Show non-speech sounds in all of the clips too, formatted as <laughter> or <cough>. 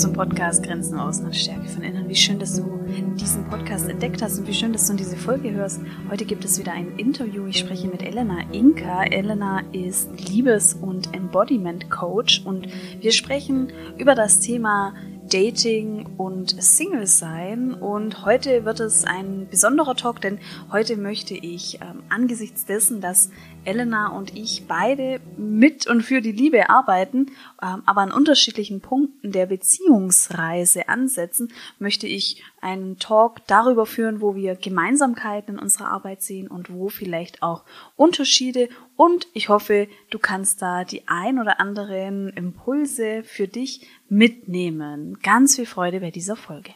zum Podcast Grenzen außen und Stärke von innen. Wie schön, dass du diesen Podcast entdeckt hast und wie schön, dass du diese Folge hörst. Heute gibt es wieder ein Interview. Ich spreche mit Elena Inka. Elena ist Liebes- und Embodiment Coach und wir sprechen über das Thema Dating und Single sein. Und heute wird es ein besonderer Talk, denn heute möchte ich ähm, angesichts dessen, dass Elena und ich beide mit und für die Liebe arbeiten, ähm, aber an unterschiedlichen Punkten der Beziehungsreise ansetzen, möchte ich einen Talk darüber führen, wo wir Gemeinsamkeiten in unserer Arbeit sehen und wo vielleicht auch Unterschiede. Und ich hoffe, du kannst da die ein oder anderen Impulse für dich mitnehmen. Ganz viel Freude bei dieser Folge.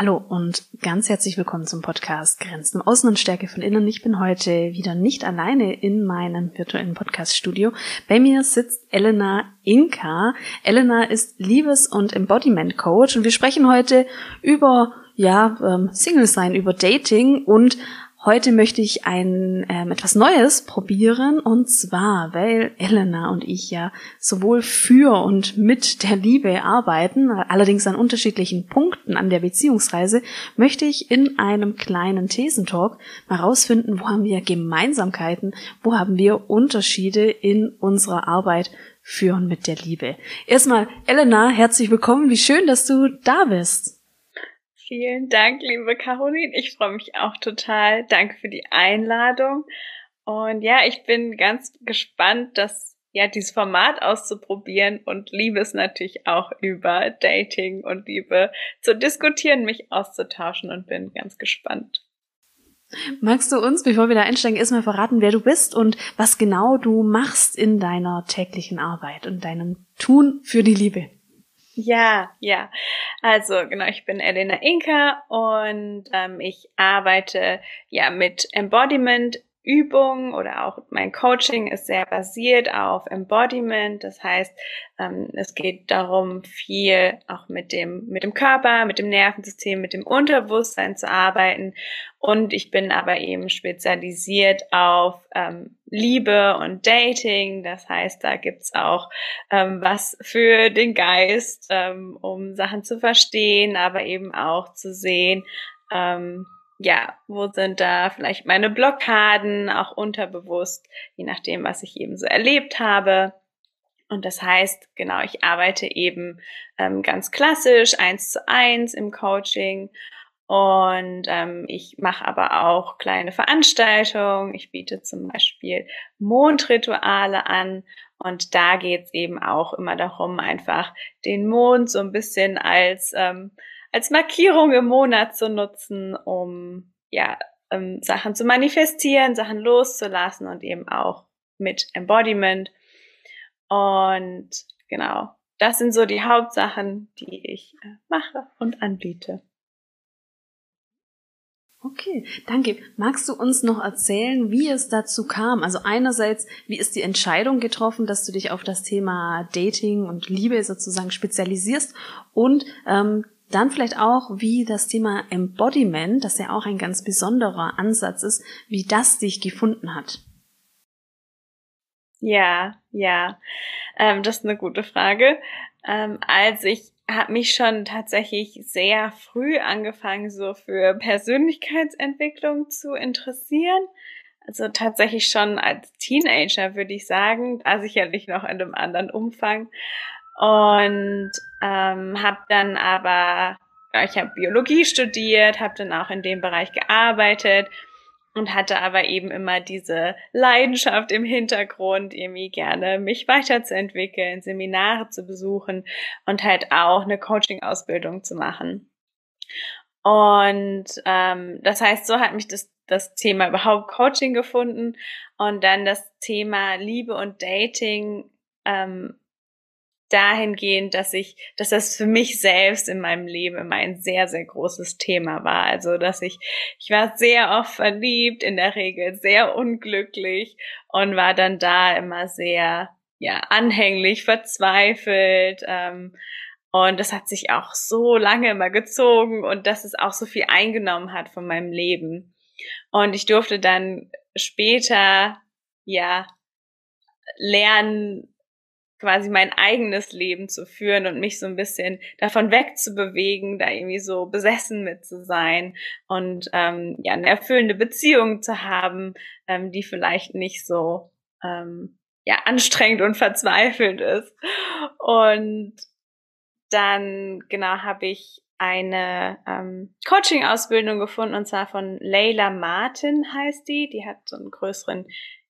Hallo und ganz herzlich willkommen zum Podcast Grenzen Außen und Stärke von Innen. Ich bin heute wieder nicht alleine in meinem virtuellen Podcast-Studio. Bei mir sitzt Elena Inka. Elena ist Liebes- und Embodiment-Coach und wir sprechen heute über ja, ähm, Single sein, über Dating und Heute möchte ich ein ähm, etwas Neues probieren und zwar, weil Elena und ich ja sowohl für und mit der Liebe arbeiten, allerdings an unterschiedlichen Punkten an der Beziehungsreise, möchte ich in einem kleinen Thesentalk mal rausfinden, wo haben wir Gemeinsamkeiten, wo haben wir Unterschiede in unserer Arbeit für und mit der Liebe. Erstmal, Elena, herzlich willkommen. Wie schön, dass du da bist. Vielen Dank, liebe Caroline. Ich freue mich auch total. Danke für die Einladung. Und ja, ich bin ganz gespannt, das ja dieses Format auszuprobieren und liebe es natürlich auch über Dating und Liebe zu diskutieren, mich auszutauschen und bin ganz gespannt. Magst du uns, bevor wir da einsteigen, erstmal verraten, wer du bist und was genau du machst in deiner täglichen Arbeit und deinem Tun für die Liebe? Ja, ja. Also genau, ich bin Elena Inka und ähm, ich arbeite ja mit Embodiment Übung oder auch mein Coaching ist sehr basiert auf Embodiment. Das heißt, ähm, es geht darum, viel auch mit dem, mit dem Körper, mit dem Nervensystem, mit dem Unterbewusstsein zu arbeiten. Und ich bin aber eben spezialisiert auf ähm, Liebe und Dating. Das heißt, da gibt's auch ähm, was für den Geist, ähm, um Sachen zu verstehen, aber eben auch zu sehen, ähm, ja, wo sind da vielleicht meine Blockaden, auch unterbewusst, je nachdem, was ich eben so erlebt habe. Und das heißt, genau, ich arbeite eben ähm, ganz klassisch eins zu eins im Coaching und ähm, ich mache aber auch kleine Veranstaltungen. Ich biete zum Beispiel Mondrituale an und da geht's eben auch immer darum, einfach den Mond so ein bisschen als ähm, als Markierung im Monat zu nutzen, um ja ähm, Sachen zu manifestieren, Sachen loszulassen und eben auch mit Embodiment. Und genau, das sind so die Hauptsachen, die ich äh, mache und anbiete. Okay, danke. Magst du uns noch erzählen, wie es dazu kam? Also einerseits, wie ist die Entscheidung getroffen, dass du dich auf das Thema Dating und Liebe sozusagen spezialisierst? Und ähm, dann vielleicht auch, wie das Thema Embodiment, das ja auch ein ganz besonderer Ansatz ist, wie das dich gefunden hat. Ja, ja, ähm, das ist eine gute Frage. Ähm, also ich habe mich schon tatsächlich sehr früh angefangen, so für Persönlichkeitsentwicklung zu interessieren. Also tatsächlich schon als Teenager würde ich sagen, da sicherlich noch in einem anderen Umfang und ähm, habe dann aber, ich habe Biologie studiert, habe dann auch in dem Bereich gearbeitet und hatte aber eben immer diese Leidenschaft im Hintergrund, irgendwie gerne mich weiterzuentwickeln, Seminare zu besuchen und halt auch eine Coaching-Ausbildung zu machen. Und ähm, das heißt, so hat mich das, das Thema überhaupt Coaching gefunden und dann das Thema Liebe und Dating ähm, dahingehend, dass ich, dass das für mich selbst in meinem Leben immer ein sehr, sehr großes Thema war. Also, dass ich, ich war sehr oft verliebt, in der Regel sehr unglücklich und war dann da immer sehr, ja anhänglich, verzweifelt. Ähm, und das hat sich auch so lange immer gezogen und dass es auch so viel eingenommen hat von meinem Leben. Und ich durfte dann später, ja, lernen, quasi mein eigenes Leben zu führen und mich so ein bisschen davon wegzubewegen, da irgendwie so besessen mit zu sein und ähm, ja eine erfüllende Beziehung zu haben, ähm, die vielleicht nicht so ähm, ja anstrengend und verzweifelt ist. Und dann genau habe ich eine ähm, Coaching-Ausbildung gefunden und zwar von Leila Martin heißt die. Die hat so einen größeren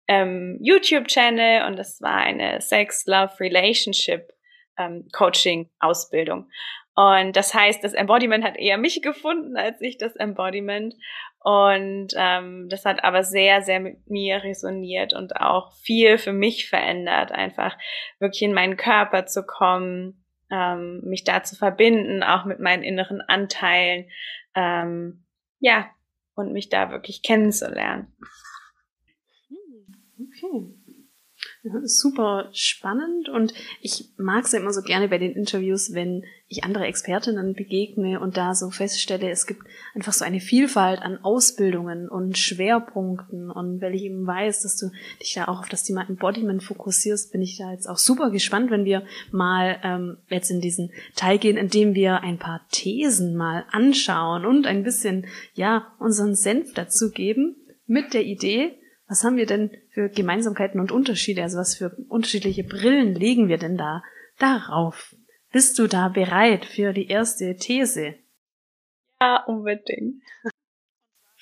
ähm, YouTube-Channel und das war eine Sex, Love, Relationship ähm, Coaching-Ausbildung. Und das heißt, das Embodiment hat eher mich gefunden als ich das Embodiment. Und ähm, das hat aber sehr, sehr mit mir resoniert und auch viel für mich verändert, einfach wirklich in meinen Körper zu kommen, ähm, mich da zu verbinden, auch mit meinen inneren Anteilen, ähm, ja, und mich da wirklich kennenzulernen. Okay. Super spannend und ich mag es ja immer so gerne bei den Interviews, wenn ich andere Expertinnen begegne und da so feststelle, es gibt einfach so eine Vielfalt an Ausbildungen und Schwerpunkten und weil ich eben weiß, dass du dich da auch auf das Thema Embodiment fokussierst, bin ich da jetzt auch super gespannt, wenn wir mal ähm, jetzt in diesen Teil gehen, in dem wir ein paar Thesen mal anschauen und ein bisschen ja unseren Senf dazu geben mit der Idee, was haben wir denn für Gemeinsamkeiten und Unterschiede? Also was für unterschiedliche Brillen legen wir denn da darauf? Bist du da bereit für die erste These? Ja, unbedingt.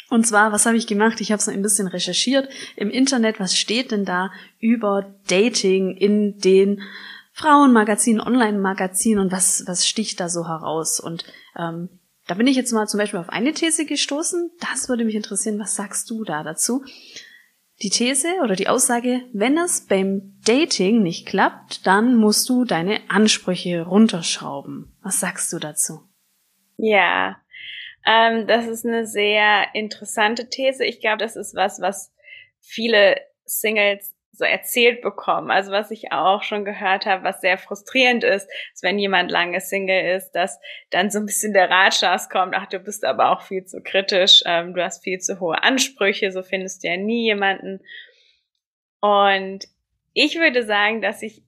Und zwar, was habe ich gemacht? Ich habe so ein bisschen recherchiert im Internet. Was steht denn da über Dating in den Frauenmagazinen, Online-Magazinen und was, was sticht da so heraus? Und ähm, da bin ich jetzt mal zum Beispiel auf eine These gestoßen. Das würde mich interessieren. Was sagst du da dazu? Die These oder die Aussage, wenn es beim Dating nicht klappt, dann musst du deine Ansprüche runterschrauben. Was sagst du dazu? Ja, ähm, das ist eine sehr interessante These. Ich glaube, das ist was, was viele Singles so erzählt bekommen. Also was ich auch schon gehört habe, was sehr frustrierend ist, ist, wenn jemand lange Single ist, dass dann so ein bisschen der Ratschlag kommt, ach, du bist aber auch viel zu kritisch, ähm, du hast viel zu hohe Ansprüche, so findest du ja nie jemanden. Und ich würde sagen, dass ich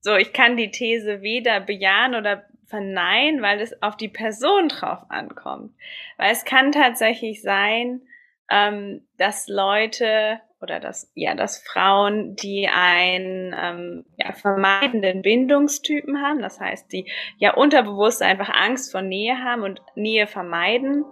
so, ich kann die These weder bejahen oder verneinen, weil es auf die Person drauf ankommt. Weil es kann tatsächlich sein, ähm, dass Leute oder dass ja, dass Frauen, die einen ähm, ja, vermeidenden Bindungstypen haben, das heißt, die ja unterbewusst einfach Angst vor Nähe haben und Nähe vermeiden,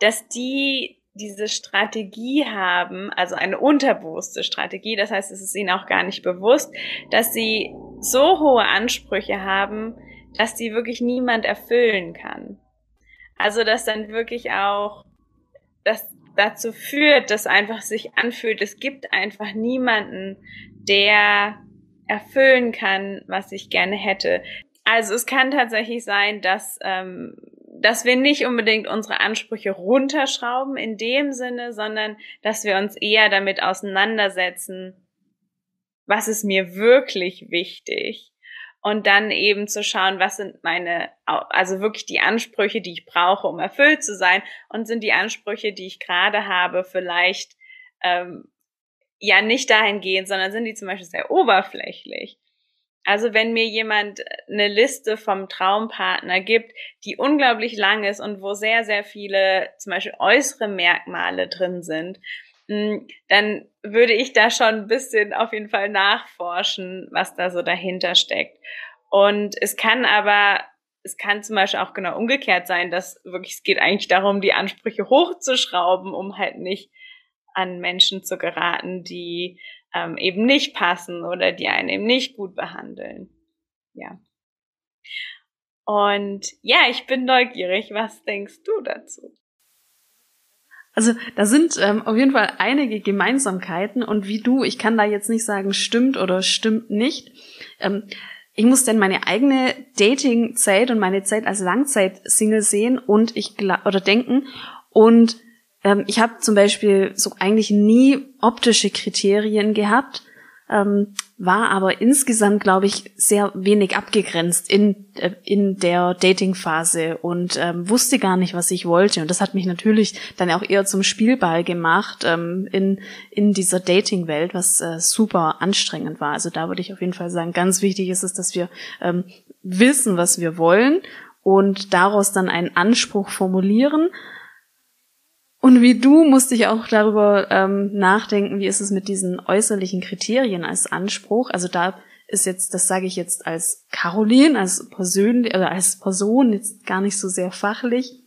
dass die diese Strategie haben, also eine unterbewusste Strategie, das heißt, es ist ihnen auch gar nicht bewusst, dass sie so hohe Ansprüche haben, dass die wirklich niemand erfüllen kann. Also, dass dann wirklich auch, dazu führt, dass einfach sich anfühlt, es gibt einfach niemanden, der erfüllen kann, was ich gerne hätte. Also es kann tatsächlich sein, dass, ähm, dass wir nicht unbedingt unsere Ansprüche runterschrauben in dem Sinne, sondern dass wir uns eher damit auseinandersetzen, was ist mir wirklich wichtig und dann eben zu schauen, was sind meine, also wirklich die Ansprüche, die ich brauche, um erfüllt zu sein und sind die Ansprüche, die ich gerade habe, vielleicht ähm, ja nicht dahingehend, sondern sind die zum Beispiel sehr oberflächlich. Also wenn mir jemand eine Liste vom Traumpartner gibt, die unglaublich lang ist und wo sehr, sehr viele zum Beispiel äußere Merkmale drin sind, dann würde ich da schon ein bisschen auf jeden Fall nachforschen, was da so dahinter steckt. Und es kann aber, es kann zum Beispiel auch genau umgekehrt sein, dass wirklich, es geht eigentlich darum, die Ansprüche hochzuschrauben, um halt nicht an Menschen zu geraten, die ähm, eben nicht passen oder die einen eben nicht gut behandeln. Ja. Und ja, ich bin neugierig. Was denkst du dazu? Also da sind ähm, auf jeden Fall einige Gemeinsamkeiten und wie du, ich kann da jetzt nicht sagen, stimmt oder stimmt nicht. Ähm, ich muss denn meine eigene Dating-Zeit und meine Zeit als Langzeit-Single sehen und ich oder denken und ähm, ich habe zum Beispiel so eigentlich nie optische Kriterien gehabt, ähm, war aber insgesamt, glaube ich, sehr wenig abgegrenzt in, äh, in der Dating-Phase und ähm, wusste gar nicht, was ich wollte. Und das hat mich natürlich dann auch eher zum Spielball gemacht ähm, in, in dieser Dating-Welt, was äh, super anstrengend war. Also da würde ich auf jeden Fall sagen, ganz wichtig ist es, dass wir ähm, wissen, was wir wollen und daraus dann einen Anspruch formulieren und wie du musste ich auch darüber ähm, nachdenken, wie ist es mit diesen äußerlichen Kriterien als Anspruch. Also da ist jetzt, das sage ich jetzt als Caroline, als persönlich, oder als Person, jetzt gar nicht so sehr fachlich.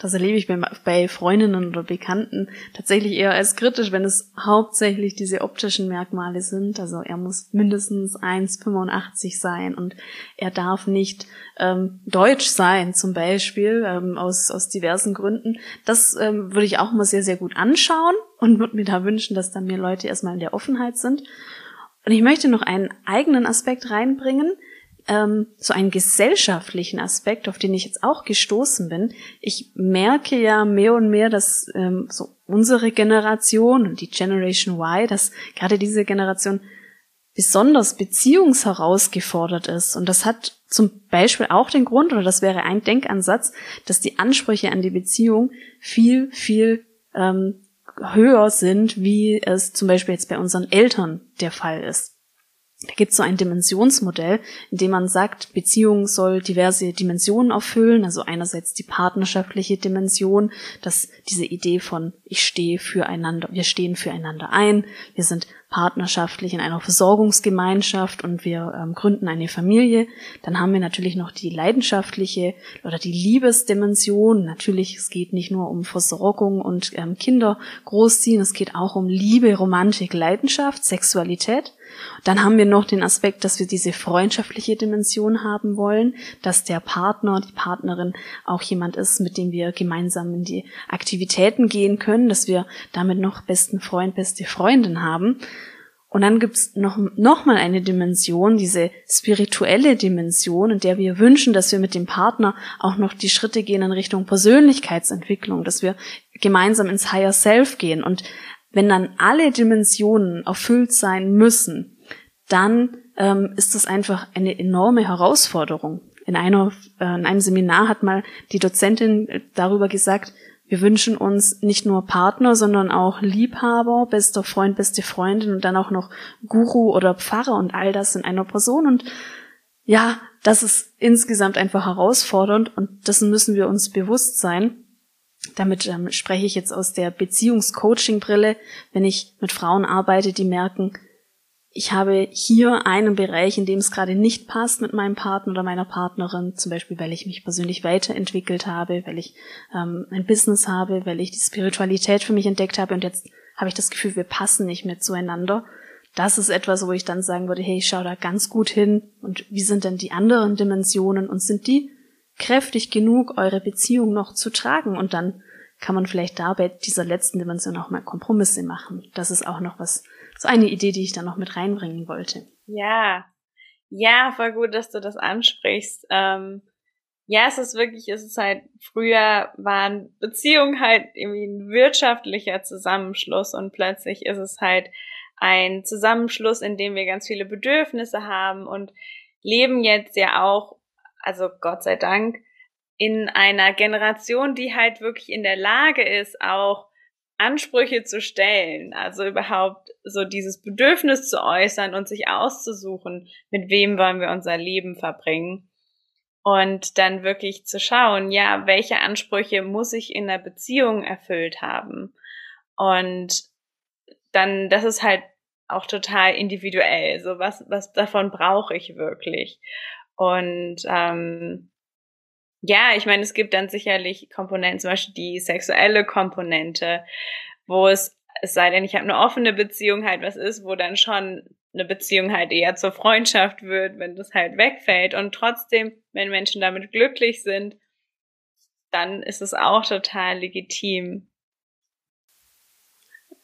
Das erlebe ich bei, Freundinnen oder Bekannten tatsächlich eher als kritisch, wenn es hauptsächlich diese optischen Merkmale sind. Also er muss mindestens 1,85 sein und er darf nicht ähm, deutsch sein, zum Beispiel, ähm, aus, aus diversen Gründen. Das ähm, würde ich auch mal sehr, sehr gut anschauen und würde mir da wünschen, dass da mehr Leute erstmal in der Offenheit sind. Und ich möchte noch einen eigenen Aspekt reinbringen, ähm, so einen gesellschaftlichen Aspekt, auf den ich jetzt auch gestoßen bin. Ich merke ja mehr und mehr, dass ähm, so unsere Generation und die Generation Y, dass gerade diese Generation besonders beziehungsherausgefordert ist. Und das hat zum Beispiel auch den Grund, oder das wäre ein Denkansatz, dass die Ansprüche an die Beziehung viel, viel ähm, höher sind, wie es zum Beispiel jetzt bei unseren Eltern der Fall ist. Da gibt es so ein Dimensionsmodell, in dem man sagt, Beziehung soll diverse Dimensionen erfüllen. Also einerseits die partnerschaftliche Dimension, dass diese Idee von ich stehe füreinander, wir stehen füreinander ein, wir sind partnerschaftlich in einer Versorgungsgemeinschaft und wir ähm, gründen eine Familie. Dann haben wir natürlich noch die leidenschaftliche oder die Liebesdimension. Natürlich, es geht nicht nur um Versorgung und ähm, Kinder großziehen, es geht auch um Liebe, Romantik, Leidenschaft, Sexualität. Dann haben wir noch den Aspekt, dass wir diese freundschaftliche Dimension haben wollen, dass der Partner, die Partnerin auch jemand ist, mit dem wir gemeinsam in die Aktivitäten gehen können, dass wir damit noch besten Freund, beste Freundin haben. Und dann gibt's noch, noch mal eine Dimension, diese spirituelle Dimension, in der wir wünschen, dass wir mit dem Partner auch noch die Schritte gehen in Richtung Persönlichkeitsentwicklung, dass wir gemeinsam ins Higher Self gehen. Und wenn dann alle Dimensionen erfüllt sein müssen, dann ähm, ist das einfach eine enorme Herausforderung. In, einer, äh, in einem Seminar hat mal die Dozentin darüber gesagt, wir wünschen uns nicht nur Partner, sondern auch Liebhaber, bester Freund, beste Freundin und dann auch noch Guru oder Pfarrer und all das in einer Person. Und ja, das ist insgesamt einfach herausfordernd und dessen müssen wir uns bewusst sein. Damit ähm, spreche ich jetzt aus der Beziehungscoaching-Brille, wenn ich mit Frauen arbeite, die merken, ich habe hier einen Bereich, in dem es gerade nicht passt mit meinem Partner oder meiner Partnerin, zum Beispiel, weil ich mich persönlich weiterentwickelt habe, weil ich ähm, ein Business habe, weil ich die Spiritualität für mich entdeckt habe und jetzt habe ich das Gefühl, wir passen nicht mehr zueinander. Das ist etwas, wo ich dann sagen würde, hey, schau da ganz gut hin und wie sind denn die anderen Dimensionen und sind die kräftig genug, eure Beziehung noch zu tragen und dann kann man vielleicht da bei dieser letzten Dimension auch mal Kompromisse machen. Das ist auch noch was, so eine Idee, die ich da noch mit reinbringen wollte. Ja, ja, voll gut, dass du das ansprichst. Ähm, ja, es ist wirklich, es ist halt, früher waren Beziehungen halt irgendwie ein wirtschaftlicher Zusammenschluss und plötzlich ist es halt ein Zusammenschluss, in dem wir ganz viele Bedürfnisse haben und leben jetzt ja auch also Gott sei Dank, in einer Generation, die halt wirklich in der Lage ist, auch Ansprüche zu stellen, also überhaupt so dieses Bedürfnis zu äußern und sich auszusuchen, mit wem wollen wir unser Leben verbringen. Und dann wirklich zu schauen, ja, welche Ansprüche muss ich in der Beziehung erfüllt haben? Und dann, das ist halt auch total individuell. So was, was davon brauche ich wirklich? Und ähm, ja, ich meine, es gibt dann sicherlich Komponenten, zum Beispiel die sexuelle Komponente, wo es, es sei denn, ich habe eine offene Beziehung halt was ist, wo dann schon eine Beziehung halt eher zur Freundschaft wird, wenn das halt wegfällt. Und trotzdem, wenn Menschen damit glücklich sind, dann ist es auch total legitim.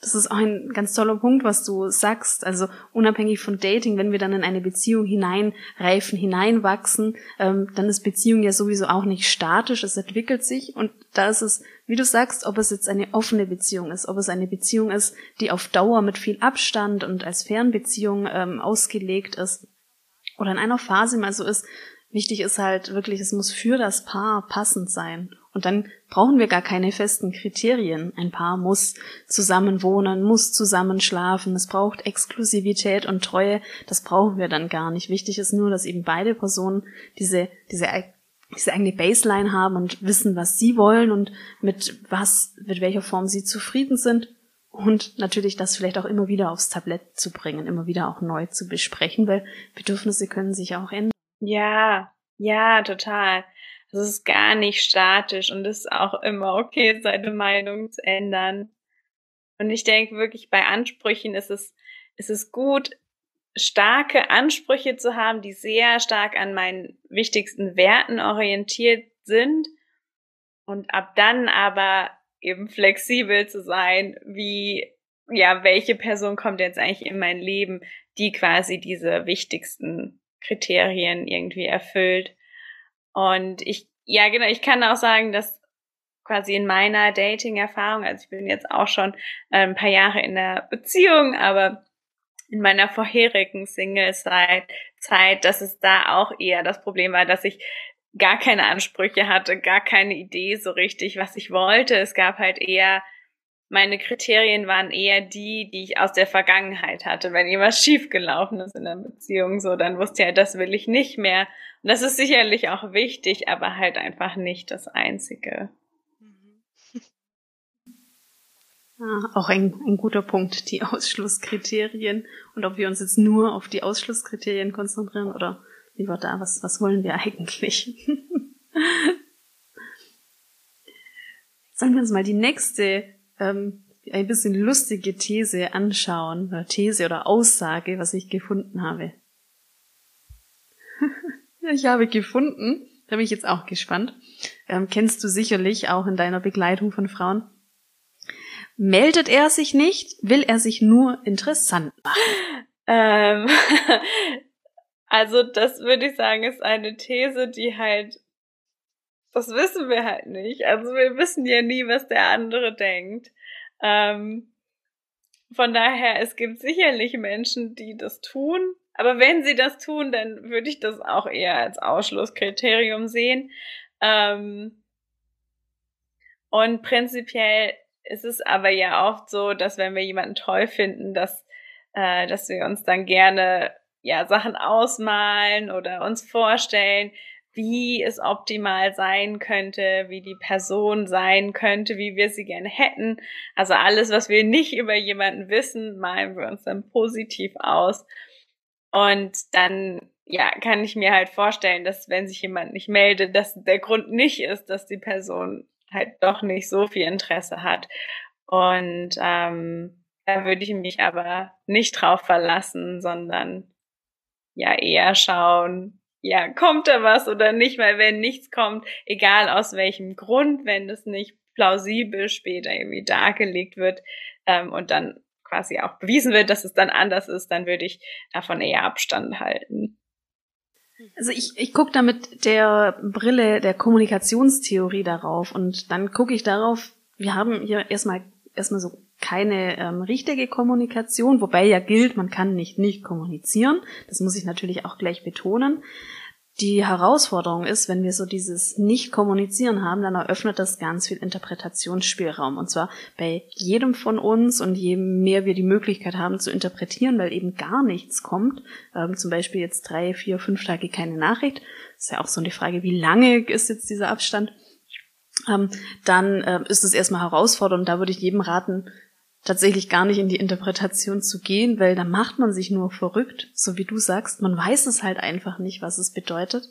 Das ist auch ein ganz toller Punkt, was du sagst. Also unabhängig von Dating, wenn wir dann in eine Beziehung hineinreifen, hineinwachsen, ähm, dann ist Beziehung ja sowieso auch nicht statisch, es entwickelt sich und da ist es, wie du sagst, ob es jetzt eine offene Beziehung ist, ob es eine Beziehung ist, die auf Dauer mit viel Abstand und als Fernbeziehung ähm, ausgelegt ist oder in einer Phase mal so ist. Wichtig ist halt wirklich, es muss für das Paar passend sein. Und dann brauchen wir gar keine festen Kriterien. Ein Paar muss zusammen wohnen, muss zusammen schlafen, es braucht Exklusivität und Treue. Das brauchen wir dann gar nicht. Wichtig ist nur, dass eben beide Personen diese, diese, diese eigene Baseline haben und wissen, was sie wollen und mit was, mit welcher Form sie zufrieden sind. Und natürlich das vielleicht auch immer wieder aufs Tablett zu bringen, immer wieder auch neu zu besprechen, weil Bedürfnisse können sich auch ändern. Ja, ja, total. Das ist gar nicht statisch und es ist auch immer okay, seine Meinung zu ändern. Und ich denke wirklich, bei Ansprüchen ist es, ist es gut, starke Ansprüche zu haben, die sehr stark an meinen wichtigsten Werten orientiert sind und ab dann aber eben flexibel zu sein, wie, ja, welche Person kommt jetzt eigentlich in mein Leben, die quasi diese wichtigsten Kriterien irgendwie erfüllt. Und ich, ja genau, ich kann auch sagen, dass quasi in meiner Dating-Erfahrung, also ich bin jetzt auch schon äh, ein paar Jahre in der Beziehung, aber in meiner vorherigen Single-Zeit, dass es da auch eher das Problem war, dass ich gar keine Ansprüche hatte, gar keine Idee so richtig, was ich wollte. Es gab halt eher, meine Kriterien waren eher die, die ich aus der Vergangenheit hatte. Wenn irgendwas schiefgelaufen ist in der Beziehung, so, dann wusste ich halt, das will ich nicht mehr. Und das ist sicherlich auch wichtig, aber halt einfach nicht das Einzige. <laughs> Ah, auch ein, ein guter Punkt, die <laughs> Ausschlusskriterien und ob wir uns jetzt nur auf die Ausschlusskriterien konzentrieren oder lieber da, was, was wollen wir eigentlich? <laughs> Sollen wir uns mal die nächste, ähm, ein bisschen lustige These anschauen, oder These oder Aussage, was ich gefunden habe. <laughs> Ich habe gefunden, da bin ich jetzt auch gespannt. Ähm, kennst du sicherlich auch in deiner Begleitung von Frauen. Meldet er sich nicht, will er sich nur interessant machen? <laughs> Ähm, <laughs> also das würde ich sagen, ist eine These, die halt, das wissen wir halt nicht. Also wir wissen ja nie, was der andere denkt. Ähm, von daher, es gibt sicherlich Menschen, die das tun, aber wenn sie das tun, dann würde ich das auch eher als Ausschlusskriterium sehen. Ähm, und prinzipiell ist es aber ja oft so, dass wenn wir jemanden toll finden, dass, äh, dass wir uns dann gerne ja Sachen ausmalen oder uns vorstellen, wie es optimal sein könnte, wie die Person sein könnte, wie wir sie gerne hätten. Also alles, was wir nicht über jemanden wissen, malen wir uns dann positiv aus. Und dann, ja, kann ich mir halt vorstellen, dass wenn sich jemand nicht meldet, dass der Grund nicht ist, dass die Person halt doch nicht so viel Interesse hat. Und ähm, da würde ich mich aber nicht drauf verlassen, sondern ja eher schauen, ja, kommt da was oder nicht, weil wenn nichts kommt, egal aus welchem Grund, wenn das nicht plausibel später irgendwie dargelegt wird ähm, und dann quasi auch bewiesen wird, dass es dann anders ist, dann würde ich davon eher Abstand halten. Also ich, ich gucke da mit der Brille der Kommunikationstheorie darauf und dann gucke ich darauf, wir haben hier erstmal erstmal so keine ähm, richtige Kommunikation, wobei ja gilt, man kann nicht nicht kommunizieren. Das muss ich natürlich auch gleich betonen. Die Herausforderung ist, wenn wir so dieses Nicht-Kommunizieren haben, dann eröffnet das ganz viel Interpretationsspielraum. Und zwar bei jedem von uns und je mehr wir die Möglichkeit haben zu interpretieren, weil eben gar nichts kommt, ähm, zum Beispiel jetzt drei, vier, fünf Tage keine Nachricht, ist ja auch so eine Frage, wie lange ist jetzt dieser Abstand, ähm, dann äh, ist es erstmal herausfordernd. Da würde ich jedem raten, tatsächlich gar nicht in die Interpretation zu gehen, weil da macht man sich nur verrückt, so wie du sagst. Man weiß es halt einfach nicht, was es bedeutet.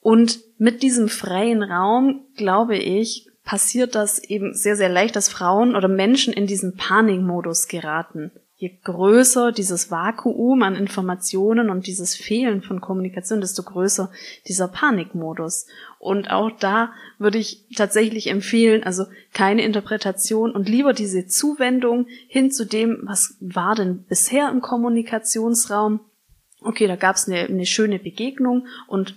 Und mit diesem freien Raum, glaube ich, passiert das eben sehr, sehr leicht, dass Frauen oder Menschen in diesen Panikmodus geraten. Je größer dieses Vakuum an Informationen und dieses Fehlen von Kommunikation, desto größer dieser Panikmodus. Und auch da würde ich tatsächlich empfehlen, also keine Interpretation und lieber diese Zuwendung hin zu dem, was war denn bisher im Kommunikationsraum. Okay, da gab es eine, eine schöne Begegnung und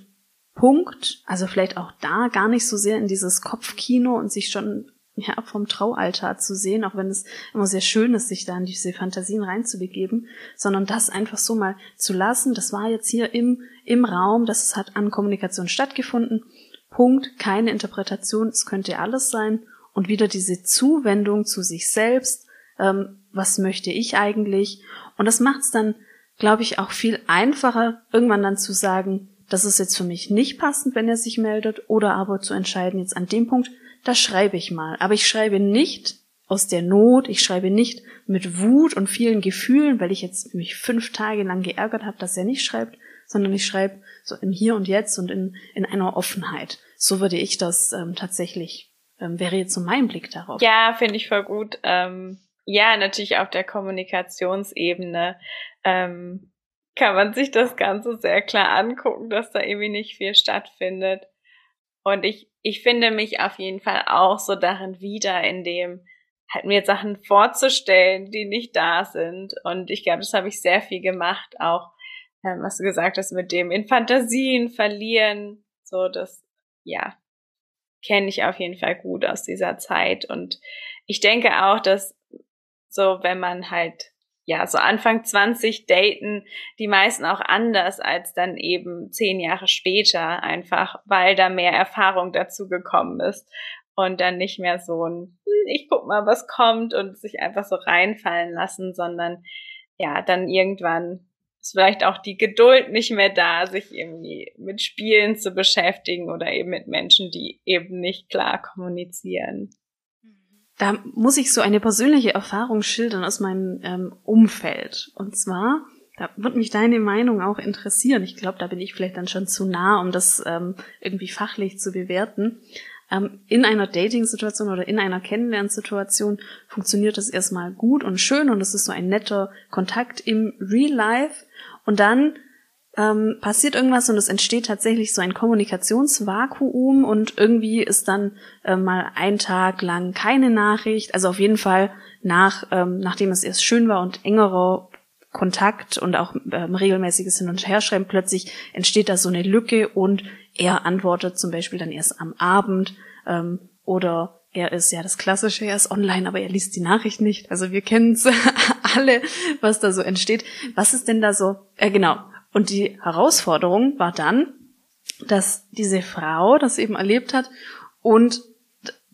Punkt, also vielleicht auch da gar nicht so sehr in dieses Kopfkino und sich schon ja, vom Traualtar zu sehen, auch wenn es immer sehr schön ist, sich da in diese Fantasien reinzubegeben, sondern das einfach so mal zu lassen. Das war jetzt hier im, im Raum, das hat an Kommunikation stattgefunden. Punkt, keine Interpretation, es könnte alles sein. Und wieder diese Zuwendung zu sich selbst, ähm, was möchte ich eigentlich? Und das macht es dann, glaube ich, auch viel einfacher, irgendwann dann zu sagen, das ist jetzt für mich nicht passend, wenn er sich meldet, oder aber zu entscheiden, jetzt an dem Punkt, das schreibe ich mal. Aber ich schreibe nicht aus der Not, ich schreibe nicht mit Wut und vielen Gefühlen, weil ich jetzt mich fünf Tage lang geärgert habe, dass er nicht schreibt, sondern ich schreibe so im Hier und Jetzt und in, in einer Offenheit. So würde ich das ähm, tatsächlich, ähm, wäre jetzt so mein Blick darauf. Ja, finde ich voll gut. Ähm, ja, natürlich auf der Kommunikationsebene ähm, kann man sich das Ganze sehr klar angucken, dass da irgendwie nicht viel stattfindet. Und ich, ich finde mich auf jeden Fall auch so darin wieder, in dem halt mir Sachen vorzustellen, die nicht da sind. Und ich glaube, das habe ich sehr viel gemacht, auch ähm, was du gesagt hast mit dem in Fantasien verlieren. So, das, ja, kenne ich auf jeden Fall gut aus dieser Zeit. Und ich denke auch, dass so, wenn man halt ja, so Anfang 20 daten die meisten auch anders als dann eben zehn Jahre später, einfach weil da mehr Erfahrung dazu gekommen ist und dann nicht mehr so ein, hm, ich guck mal, was kommt und sich einfach so reinfallen lassen, sondern ja, dann irgendwann ist vielleicht auch die Geduld nicht mehr da, sich irgendwie mit Spielen zu beschäftigen oder eben mit Menschen, die eben nicht klar kommunizieren. Da muss ich so eine persönliche Erfahrung schildern aus meinem ähm, Umfeld. Und zwar, da wird mich deine Meinung auch interessieren. Ich glaube, da bin ich vielleicht dann schon zu nah, um das ähm, irgendwie fachlich zu bewerten. Ähm, in einer Dating-Situation oder in einer Kennenlernsituation funktioniert das erstmal gut und schön und es ist so ein netter Kontakt im Real Life. Und dann ähm, passiert irgendwas und es entsteht tatsächlich so ein Kommunikationsvakuum und irgendwie ist dann äh, mal ein Tag lang keine Nachricht. Also auf jeden Fall nach, ähm, nachdem es erst schön war und engerer Kontakt und auch ähm, regelmäßiges Hin- und Herschreiben, plötzlich entsteht da so eine Lücke und er antwortet zum Beispiel dann erst am Abend ähm, oder er ist ja das Klassische, er ist online, aber er liest die Nachricht nicht. Also wir kennen es <laughs> alle, was da so entsteht. Was ist denn da so? Äh, genau. Und die Herausforderung war dann, dass diese Frau das eben erlebt hat und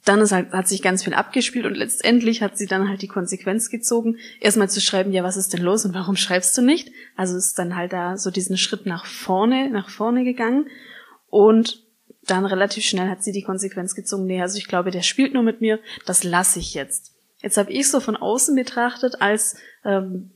dann ist halt, hat sich ganz viel abgespielt und letztendlich hat sie dann halt die Konsequenz gezogen, erstmal zu schreiben, ja, was ist denn los und warum schreibst du nicht? Also ist dann halt da so diesen Schritt nach vorne, nach vorne gegangen und dann relativ schnell hat sie die Konsequenz gezogen, nee, also ich glaube, der spielt nur mit mir, das lasse ich jetzt. Jetzt habe ich so von außen betrachtet als ähm,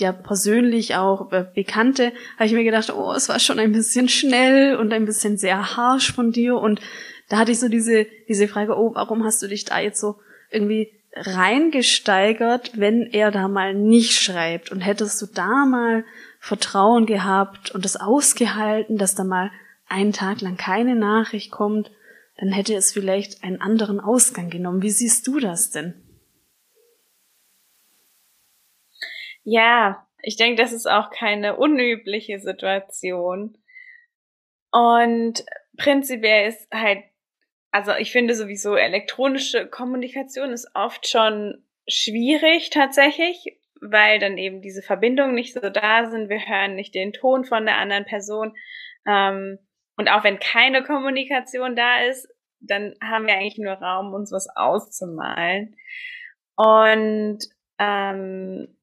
ja persönlich auch Bekannte, habe ich mir gedacht, oh, es war schon ein bisschen schnell und ein bisschen sehr harsh von dir. Und da hatte ich so diese, diese Frage, oh, warum hast du dich da jetzt so irgendwie reingesteigert, wenn er da mal nicht schreibt? Und hättest du da mal Vertrauen gehabt und das ausgehalten, dass da mal einen Tag lang keine Nachricht kommt, dann hätte es vielleicht einen anderen Ausgang genommen. Wie siehst du das denn? Ja, ich denke, das ist auch keine unübliche Situation. Und prinzipiell ist halt, also ich finde sowieso elektronische Kommunikation ist oft schon schwierig tatsächlich, weil dann eben diese Verbindungen nicht so da sind. Wir hören nicht den Ton von der anderen Person. Ähm, und auch wenn keine Kommunikation da ist, dann haben wir eigentlich nur Raum, uns was auszumalen. Und ähm,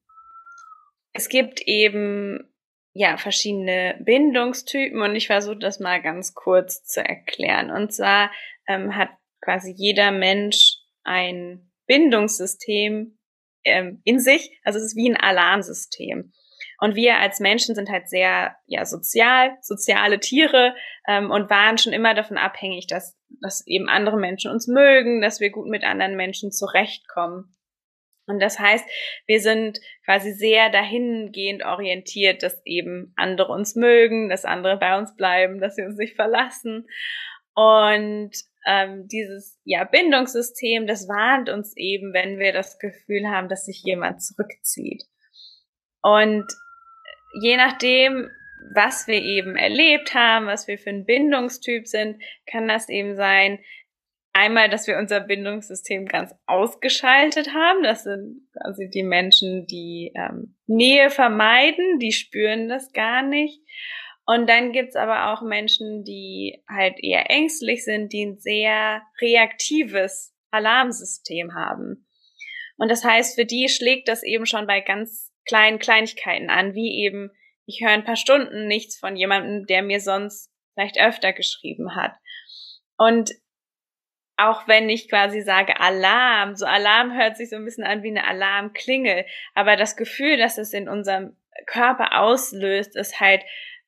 es gibt eben ja verschiedene Bindungstypen und ich versuche das mal ganz kurz zu erklären. Und zwar ähm, hat quasi jeder Mensch ein Bindungssystem ähm, in sich, also es ist wie ein Alarmsystem. Und wir als Menschen sind halt sehr ja sozial, soziale Tiere ähm, und waren schon immer davon abhängig, dass, dass eben andere Menschen uns mögen, dass wir gut mit anderen Menschen zurechtkommen. Und das heißt, wir sind quasi sehr dahingehend orientiert, dass eben andere uns mögen, dass andere bei uns bleiben, dass sie uns nicht verlassen. Und ähm, dieses ja, Bindungssystem, das warnt uns eben, wenn wir das Gefühl haben, dass sich jemand zurückzieht. Und je nachdem, was wir eben erlebt haben, was wir für ein Bindungstyp sind, kann das eben sein, einmal, dass wir unser Bindungssystem ganz ausgeschaltet haben. Das sind quasi die Menschen, die ähm, Nähe vermeiden, die spüren das gar nicht. Und dann gibt's aber auch Menschen, die halt eher ängstlich sind, die ein sehr reaktives Alarmsystem haben. Und das heißt, für die schlägt das eben schon bei ganz kleinen Kleinigkeiten an, wie eben, ich höre ein paar Stunden nichts von jemandem, der mir sonst vielleicht öfter geschrieben hat. Und auch wenn ich quasi sage Alarm, so Alarm hört sich so ein bisschen an wie eine Alarmklingel, aber das Gefühl, dass es in unserem Körper auslöst, ist halt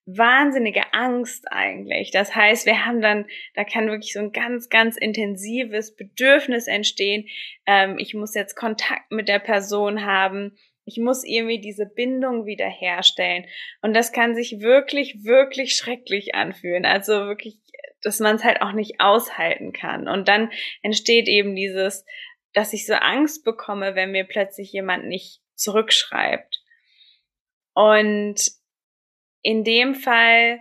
wahnsinnige Angst eigentlich. Das heißt, wir haben dann, da kann wirklich so ein ganz, ganz intensives Bedürfnis entstehen. Ähm, ich muss jetzt Kontakt mit der Person haben. Ich muss irgendwie diese Bindung wiederherstellen. Und das kann sich wirklich, wirklich schrecklich anfühlen. Also wirklich dass man es halt auch nicht aushalten kann. Und dann entsteht eben dieses, dass ich so Angst bekomme, wenn mir plötzlich jemand nicht zurückschreibt. Und in dem Fall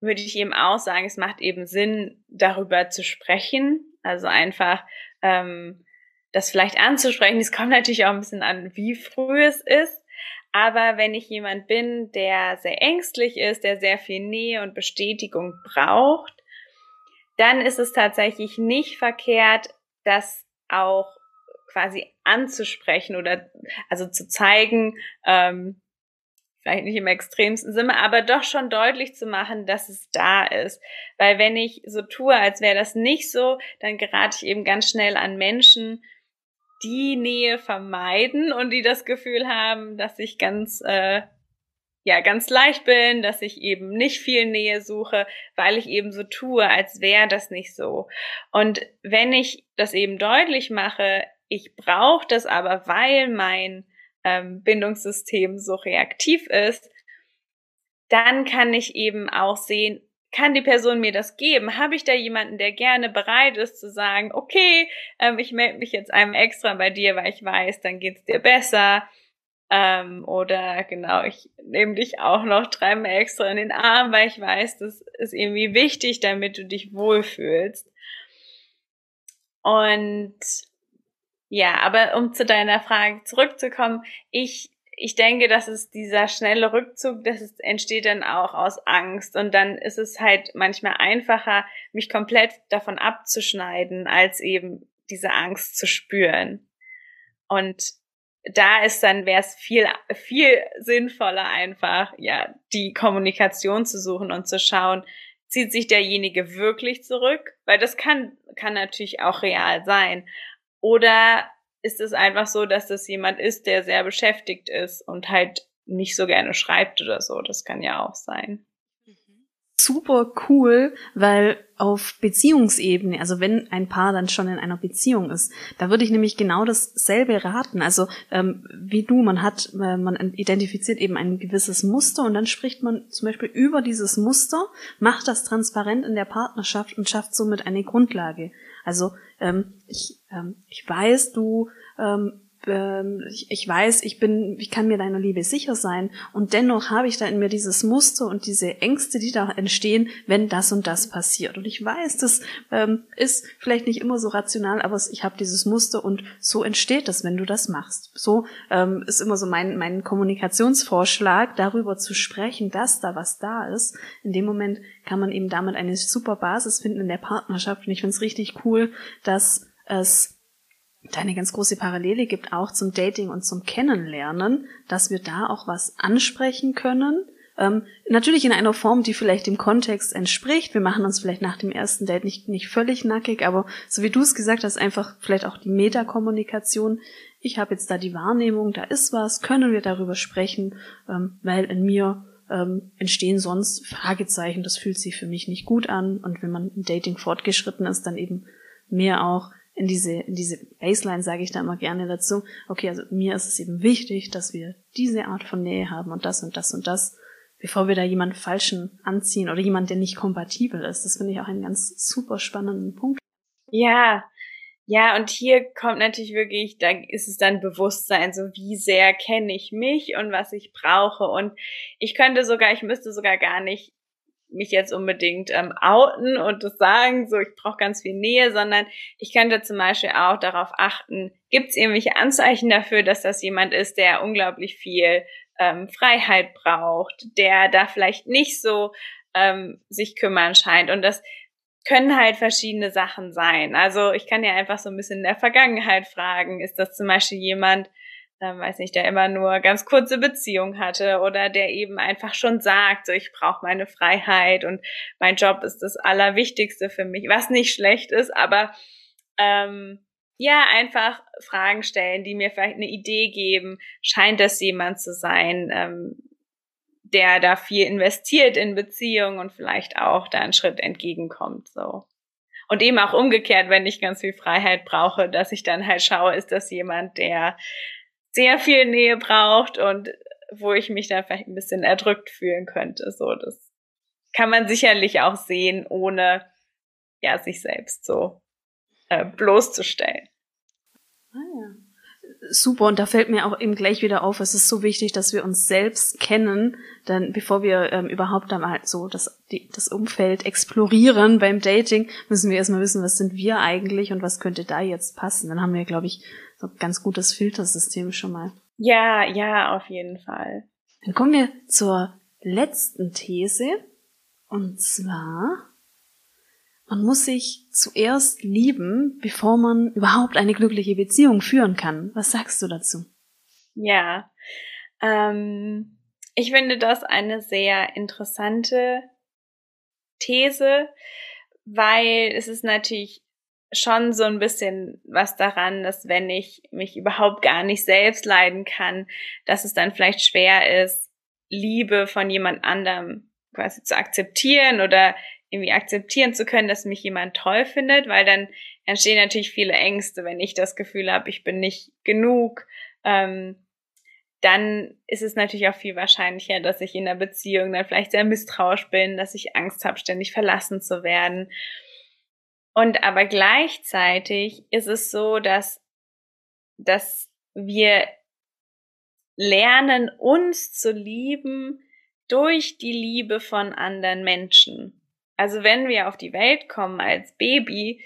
würde ich eben auch sagen, es macht eben Sinn, darüber zu sprechen. Also einfach ähm, das vielleicht anzusprechen. Es kommt natürlich auch ein bisschen an, wie früh es ist. Aber wenn ich jemand bin, der sehr ängstlich ist, der sehr viel Nähe und Bestätigung braucht, dann ist es tatsächlich nicht verkehrt, das auch quasi anzusprechen oder also zu zeigen, ähm, vielleicht nicht im extremsten Sinne, aber doch schon deutlich zu machen, dass es da ist. Weil wenn ich so tue, als wäre das nicht so, dann gerate ich eben ganz schnell an Menschen, die Nähe vermeiden und die das Gefühl haben, dass ich ganz äh, ja ganz leicht bin, dass ich eben nicht viel Nähe suche, weil ich eben so tue, als wäre das nicht so. Und wenn ich das eben deutlich mache, ich brauche das aber, weil mein ähm, Bindungssystem so reaktiv ist, dann kann ich eben auch sehen, kann die Person mir das geben? Habe ich da jemanden, der gerne bereit ist zu sagen, okay, ähm, ich melde mich jetzt einmal extra bei dir, weil ich weiß, dann geht's dir besser. Ähm, oder genau, ich nehme dich auch noch dreimal extra in den Arm, weil ich weiß, das ist irgendwie wichtig, damit du dich wohlfühlst. Und ja, aber um zu deiner Frage zurückzukommen, ich ich denke, dass es dieser schnelle Rückzug, das entsteht dann auch aus Angst. Und dann ist es halt manchmal einfacher, mich komplett davon abzuschneiden, als eben diese Angst zu spüren. Und da ist dann, wäre es viel, viel sinnvoller einfach, ja, die Kommunikation zu suchen und zu schauen, zieht sich derjenige wirklich zurück? Weil das kann, kann natürlich auch real sein. Oder ist es einfach so, dass das jemand ist, der sehr beschäftigt ist und halt nicht so gerne schreibt oder so. Das kann ja auch sein. Super cool, weil auf Beziehungsebene, also wenn ein Paar dann schon in einer Beziehung ist, da würde ich nämlich genau dasselbe raten. Also ähm, wie du, man hat, äh, man identifiziert eben ein gewisses Muster und dann spricht man zum Beispiel über dieses Muster, macht das transparent in der Partnerschaft und schafft somit eine Grundlage. Also ähm, ich, ähm, ich weiß, du ähm, ähm, ich, weiß, ich bin, ich kann mir deiner Liebe sicher sein und dennoch habe ich da in mir dieses Muster und diese Ängste, die da entstehen, wenn das und das passiert. Und ich weiß, das ähm, ist vielleicht nicht immer so rational, aber ich habe dieses Muster und so entsteht das, wenn du das machst. So ähm, ist immer so mein, mein Kommunikationsvorschlag, darüber zu sprechen, dass da was da ist. In dem Moment kann man eben damit eine super Basis finden in der Partnerschaft und ich finde es richtig cool, dass es da eine ganz große Parallele gibt auch zum Dating und zum Kennenlernen, dass wir da auch was ansprechen können. Ähm, natürlich in einer Form, die vielleicht dem Kontext entspricht. Wir machen uns vielleicht nach dem ersten Date nicht, nicht völlig nackig, aber so wie du es gesagt hast, einfach vielleicht auch die Metakommunikation. Ich habe jetzt da die Wahrnehmung, da ist was, können wir darüber sprechen, ähm, weil in mir ähm, entstehen sonst Fragezeichen, das fühlt sich für mich nicht gut an. Und wenn man im Dating fortgeschritten ist, dann eben mehr auch in diese, in diese Baseline sage ich da immer gerne dazu, okay, also mir ist es eben wichtig, dass wir diese Art von Nähe haben und das und das und das, bevor wir da jemanden falschen anziehen oder jemand, der nicht kompatibel ist. Das finde ich auch einen ganz super spannenden Punkt. Ja, ja, und hier kommt natürlich wirklich, da ist es dann Bewusstsein, so wie sehr kenne ich mich und was ich brauche. Und ich könnte sogar, ich müsste sogar gar nicht mich jetzt unbedingt ähm, outen und das sagen, so ich brauche ganz viel Nähe, sondern ich könnte zum Beispiel auch darauf achten, gibt es irgendwelche Anzeichen dafür, dass das jemand ist, der unglaublich viel ähm, Freiheit braucht, der da vielleicht nicht so ähm, sich kümmern scheint. Und das können halt verschiedene Sachen sein. Also ich kann ja einfach so ein bisschen in der Vergangenheit fragen, ist das zum Beispiel jemand, ähm, weiß nicht, der immer nur ganz kurze Beziehung hatte oder der eben einfach schon sagt, so ich brauche meine Freiheit und mein Job ist das Allerwichtigste für mich, was nicht schlecht ist, aber ähm, ja, einfach Fragen stellen, die mir vielleicht eine Idee geben, scheint das jemand zu sein, ähm, der da viel investiert in Beziehungen und vielleicht auch da einen Schritt entgegenkommt, so. Und eben auch umgekehrt, wenn ich ganz viel Freiheit brauche, dass ich dann halt schaue, ist das jemand, der sehr viel Nähe braucht und wo ich mich dann vielleicht ein bisschen erdrückt fühlen könnte, so. Das kann man sicherlich auch sehen, ohne, ja, sich selbst so äh, bloßzustellen. Ah ja. Super, und da fällt mir auch eben gleich wieder auf, es ist so wichtig, dass wir uns selbst kennen, dann bevor wir ähm, überhaupt einmal so das, die, das Umfeld explorieren beim Dating, müssen wir erstmal wissen, was sind wir eigentlich und was könnte da jetzt passen. Dann haben wir, glaube ich, ganz gutes Filtersystem schon mal. Ja, ja, auf jeden Fall. Dann kommen wir zur letzten These. Und zwar, man muss sich zuerst lieben, bevor man überhaupt eine glückliche Beziehung führen kann. Was sagst du dazu? Ja, ähm, ich finde das eine sehr interessante These, weil es ist natürlich schon so ein bisschen was daran, dass wenn ich mich überhaupt gar nicht selbst leiden kann, dass es dann vielleicht schwer ist, Liebe von jemand anderem quasi zu akzeptieren oder irgendwie akzeptieren zu können, dass mich jemand toll findet, weil dann entstehen natürlich viele Ängste, wenn ich das Gefühl habe, ich bin nicht genug. Ähm, dann ist es natürlich auch viel wahrscheinlicher, dass ich in der Beziehung dann vielleicht sehr misstrauisch bin, dass ich Angst habe, ständig verlassen zu werden. Und aber gleichzeitig ist es so, dass, dass wir lernen, uns zu lieben durch die Liebe von anderen Menschen. Also wenn wir auf die Welt kommen als Baby,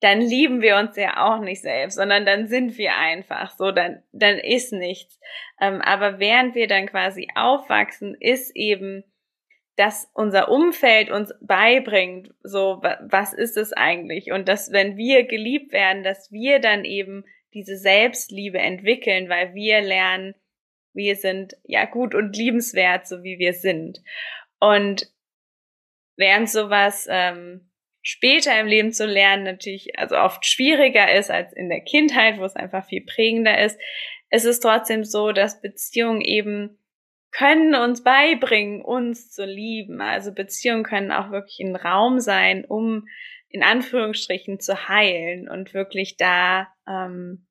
dann lieben wir uns ja auch nicht selbst, sondern dann sind wir einfach so, dann, dann ist nichts. Ähm, aber während wir dann quasi aufwachsen, ist eben, dass unser Umfeld uns beibringt, so, was ist es eigentlich? Und dass, wenn wir geliebt werden, dass wir dann eben diese Selbstliebe entwickeln, weil wir lernen, wir sind ja gut und liebenswert, so wie wir sind. Und während sowas ähm, später im Leben zu lernen natürlich also oft schwieriger ist als in der Kindheit, wo es einfach viel prägender ist, ist es trotzdem so, dass Beziehungen eben können uns beibringen, uns zu lieben. Also Beziehungen können auch wirklich ein Raum sein, um in Anführungsstrichen zu heilen und wirklich da ähm,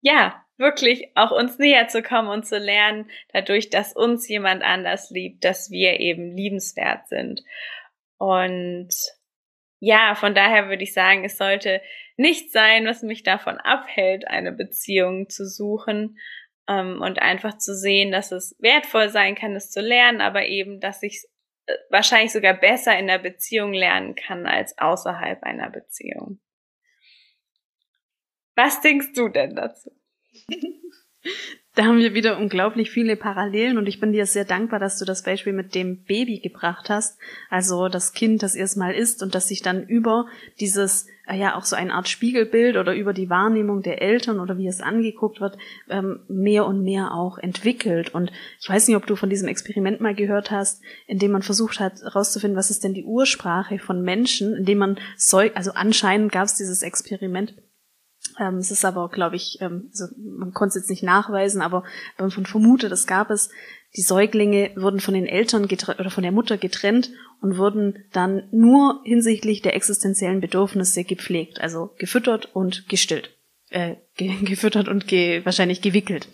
ja wirklich auch uns näher zu kommen und zu lernen, dadurch, dass uns jemand anders liebt, dass wir eben liebenswert sind. Und ja, von daher würde ich sagen, es sollte nicht sein, was mich davon abhält, eine Beziehung zu suchen und einfach zu sehen, dass es wertvoll sein kann, es zu lernen, aber eben, dass ich äh, wahrscheinlich sogar besser in der Beziehung lernen kann als außerhalb einer Beziehung. Was denkst du denn dazu? <laughs> Da haben wir wieder unglaublich viele Parallelen und ich bin dir sehr dankbar, dass du das Beispiel mit dem Baby gebracht hast. Also das Kind, das erstmal ist und das sich dann über dieses, äh, ja auch so eine Art Spiegelbild oder über die Wahrnehmung der Eltern oder wie es angeguckt wird, ähm, mehr und mehr auch entwickelt. Und ich weiß nicht, ob du von diesem Experiment mal gehört hast, in dem man versucht hat herauszufinden, was ist denn die Ursprache von Menschen, indem man, also anscheinend gab es dieses Experiment, Ähm, es ist aber, glaube ich, ähm, also man konnte es jetzt nicht nachweisen, aber man vermutet, es gab es, die Säuglinge wurden von den Eltern oder von der Mutter getrennt und wurden dann nur hinsichtlich der existenziellen Bedürfnisse gepflegt, also gefüttert und gestillt, äh, ge <laughs> gefüttert und ge wahrscheinlich gewickelt.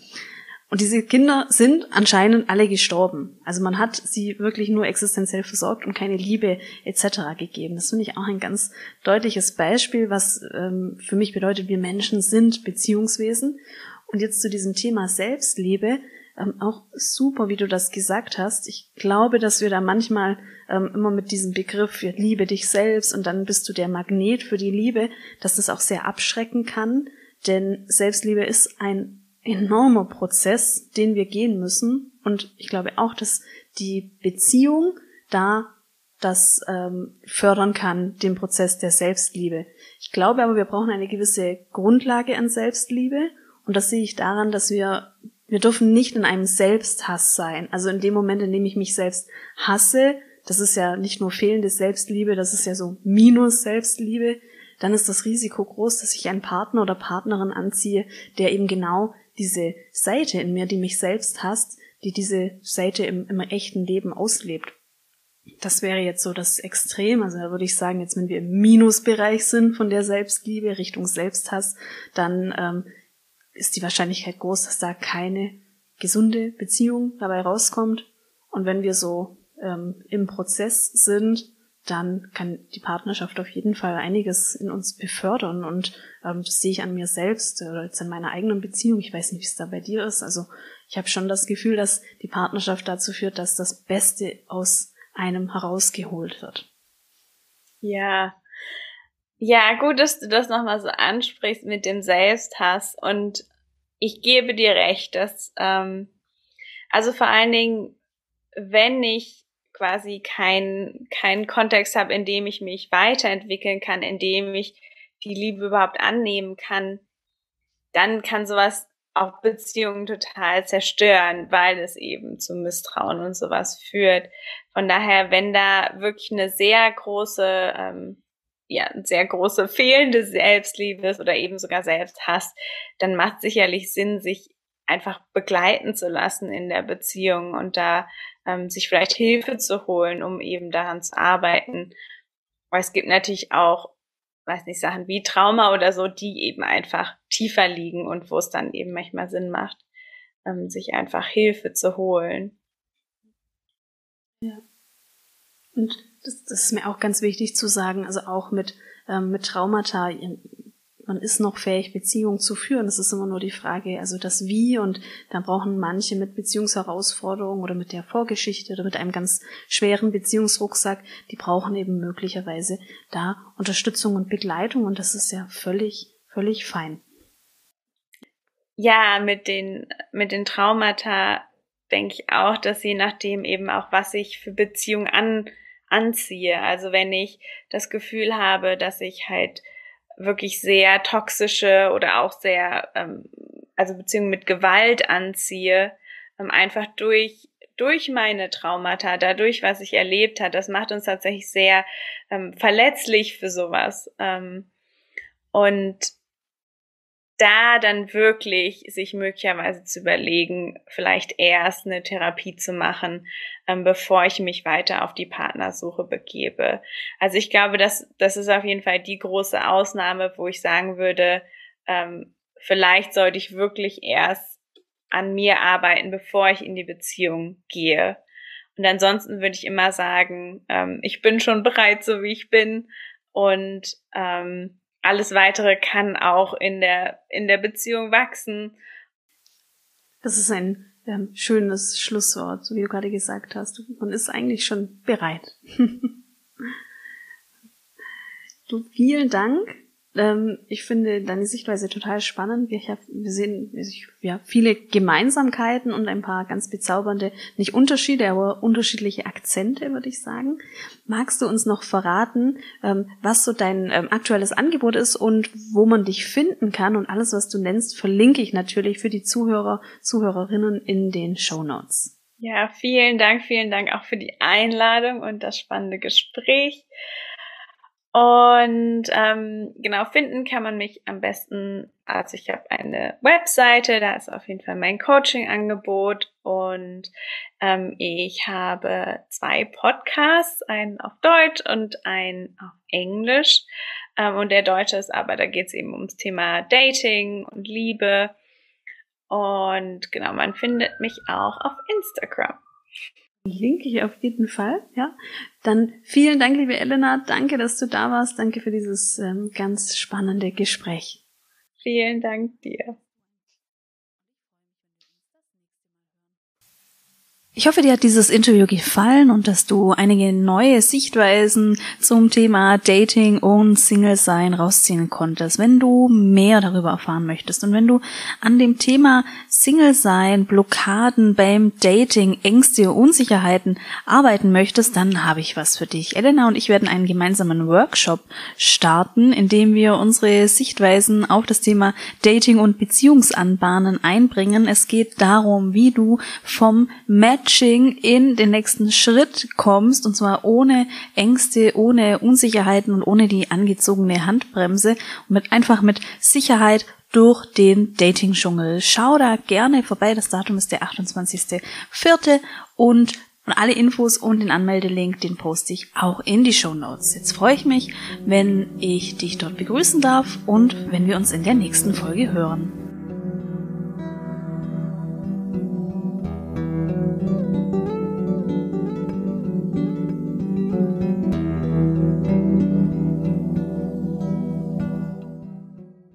Und diese Kinder sind anscheinend alle gestorben. Also man hat sie wirklich nur existenziell versorgt und keine Liebe etc. gegeben. Das finde ich auch ein ganz deutliches Beispiel, was ähm, für mich bedeutet, wir Menschen sind Beziehungswesen. Und jetzt zu diesem Thema Selbstliebe, ähm, auch super, wie du das gesagt hast. Ich glaube, dass wir da manchmal ähm, immer mit diesem Begriff, ja, liebe dich selbst und dann bist du der Magnet für die Liebe, dass das auch sehr abschrecken kann. Denn Selbstliebe ist ein enormer Prozess, den wir gehen müssen. Und ich glaube auch, dass die Beziehung da das ähm, fördern kann, den Prozess der Selbstliebe. Ich glaube aber, wir brauchen eine gewisse Grundlage an Selbstliebe. Und das sehe ich daran, dass wir, wir dürfen nicht in einem Selbsthass sein. Also in dem Moment, in dem ich mich selbst hasse, das ist ja nicht nur fehlende Selbstliebe, das ist ja so Minus Selbstliebe, dann ist das Risiko groß, dass ich einen Partner oder Partnerin anziehe, der eben genau diese Seite in mir, die mich selbst hasst, die diese Seite im, im echten Leben auslebt. Das wäre jetzt so das Extrem. Also da würde ich sagen, jetzt wenn wir im Minusbereich sind von der Selbstliebe Richtung Selbsthass, dann ähm, ist die Wahrscheinlichkeit groß, dass da keine gesunde Beziehung dabei rauskommt. Und wenn wir so ähm, im Prozess sind, dann kann die Partnerschaft auf jeden Fall einiges in uns befördern. Und ähm, das sehe ich an mir selbst oder jetzt in meiner eigenen Beziehung. Ich weiß nicht, wie es da bei dir ist. Also ich habe schon das Gefühl, dass die Partnerschaft dazu führt, dass das Beste aus einem herausgeholt wird. Ja. Ja, gut, dass du das nochmal so ansprichst mit dem Selbsthass. Und ich gebe dir recht, dass, ähm, also vor allen Dingen, wenn ich quasi keinen keinen Kontext habe, in dem ich mich weiterentwickeln kann, in dem ich die Liebe überhaupt annehmen kann, dann kann sowas auch Beziehungen total zerstören, weil es eben zu Misstrauen und sowas führt. Von daher, wenn da wirklich eine sehr große, ähm, ja, sehr große fehlende Selbstliebe ist oder eben sogar Selbsthass, dann macht sicherlich Sinn, sich einfach begleiten zu lassen in der Beziehung und da ähm, sich vielleicht Hilfe zu holen, um eben daran zu arbeiten. Weil es gibt natürlich auch, weiß nicht, Sachen wie Trauma oder so, die eben einfach tiefer liegen und wo es dann eben manchmal Sinn macht, ähm, sich einfach Hilfe zu holen. Ja. Und das, das ist mir auch ganz wichtig zu sagen, also auch mit, ähm, mit Traumata, man ist noch fähig, Beziehungen zu führen. Das ist immer nur die Frage, also das Wie und da brauchen manche mit Beziehungsherausforderungen oder mit der Vorgeschichte oder mit einem ganz schweren Beziehungsrucksack, die brauchen eben möglicherweise da Unterstützung und Begleitung und das ist ja völlig, völlig fein. Ja, mit den, mit den Traumata denke ich auch, dass je nachdem eben auch, was ich für Beziehungen an, anziehe. Also wenn ich das Gefühl habe, dass ich halt wirklich sehr toxische oder auch sehr, ähm, also Beziehungen mit Gewalt anziehe, ähm, einfach durch durch meine Traumata, dadurch, was ich erlebt hat, das macht uns tatsächlich sehr ähm, verletzlich für sowas. Ähm, und da dann wirklich sich möglicherweise zu überlegen, vielleicht erst eine Therapie zu machen, ähm, bevor ich mich weiter auf die Partnersuche begebe. Also ich glaube, dass das ist auf jeden Fall die große Ausnahme, wo ich sagen würde, ähm, vielleicht sollte ich wirklich erst an mir arbeiten, bevor ich in die Beziehung gehe. Und ansonsten würde ich immer sagen, ähm, ich bin schon bereit, so wie ich bin und ähm, alles weitere kann auch in der, in der Beziehung wachsen. Das ist ein ähm, schönes Schlusswort, so wie du gerade gesagt hast. Man ist eigentlich schon bereit. <laughs> du, vielen Dank ähm, ich finde deine Sichtweise total spannend. Wir, hab, wir sehen ja, viele Gemeinsamkeiten und ein paar ganz bezaubernde, nicht Unterschiede, aber unterschiedliche Akzente, würde ich sagen. Magst du uns noch verraten, ähm, was so dein ähm, aktuelles Angebot ist und wo man dich finden kann? Und alles, was du nennst, verlinke ich natürlich für die Zuhörer, Zuhörerinnen in den Show Notes. Ja, vielen Dank, vielen Dank auch für die Einladung und das spannende Gespräch. Und ähm, genau, finden kann man mich am besten, also ich habe eine Webseite, da ist auf jeden Fall mein Coaching-Angebot und ähm, ich habe zwei Podcasts, einen auf Deutsch und einen auf Englisch. Ähm, und der Deutsche ist aber, da geht es eben ums Thema Dating und Liebe. Und genau, man findet mich auch auf Instagram. Linke ich auf jeden Fall, ja. Dann vielen Dank, liebe Elena. Danke, dass du da warst. Danke für dieses ähm, ganz spannende Gespräch. Vielen Dank dir. Ich hoffe, dir hat dieses Interview gefallen und dass du einige neue Sichtweisen zum Thema Dating und Single-Sein rausziehen konntest. Wenn du mehr darüber erfahren möchtest und wenn du an dem Thema Single-Sein, Blockaden beim Dating, Ängste, Unsicherheiten arbeiten möchtest, dann habe ich was für dich. Elena und ich werden einen gemeinsamen Workshop starten, in dem wir unsere Sichtweisen auf das Thema Dating und Beziehungsanbahnen einbringen. Es geht darum, wie du vom Match Coaching in den nächsten Schritt kommst, und zwar ohne Ängste, ohne Unsicherheiten und ohne die angezogene Handbremse und mit einfach mit Sicherheit durch den Dating-Dschungel. Schau da gerne vorbei. Das Datum ist der 28.04. und und alle Infos und den Anmeldelink, den poste ich auch in die Show Notes. Jetzt freue ich mich, wenn ich dich dort begrüßen darf und wenn wir uns in der nächsten Folge hören.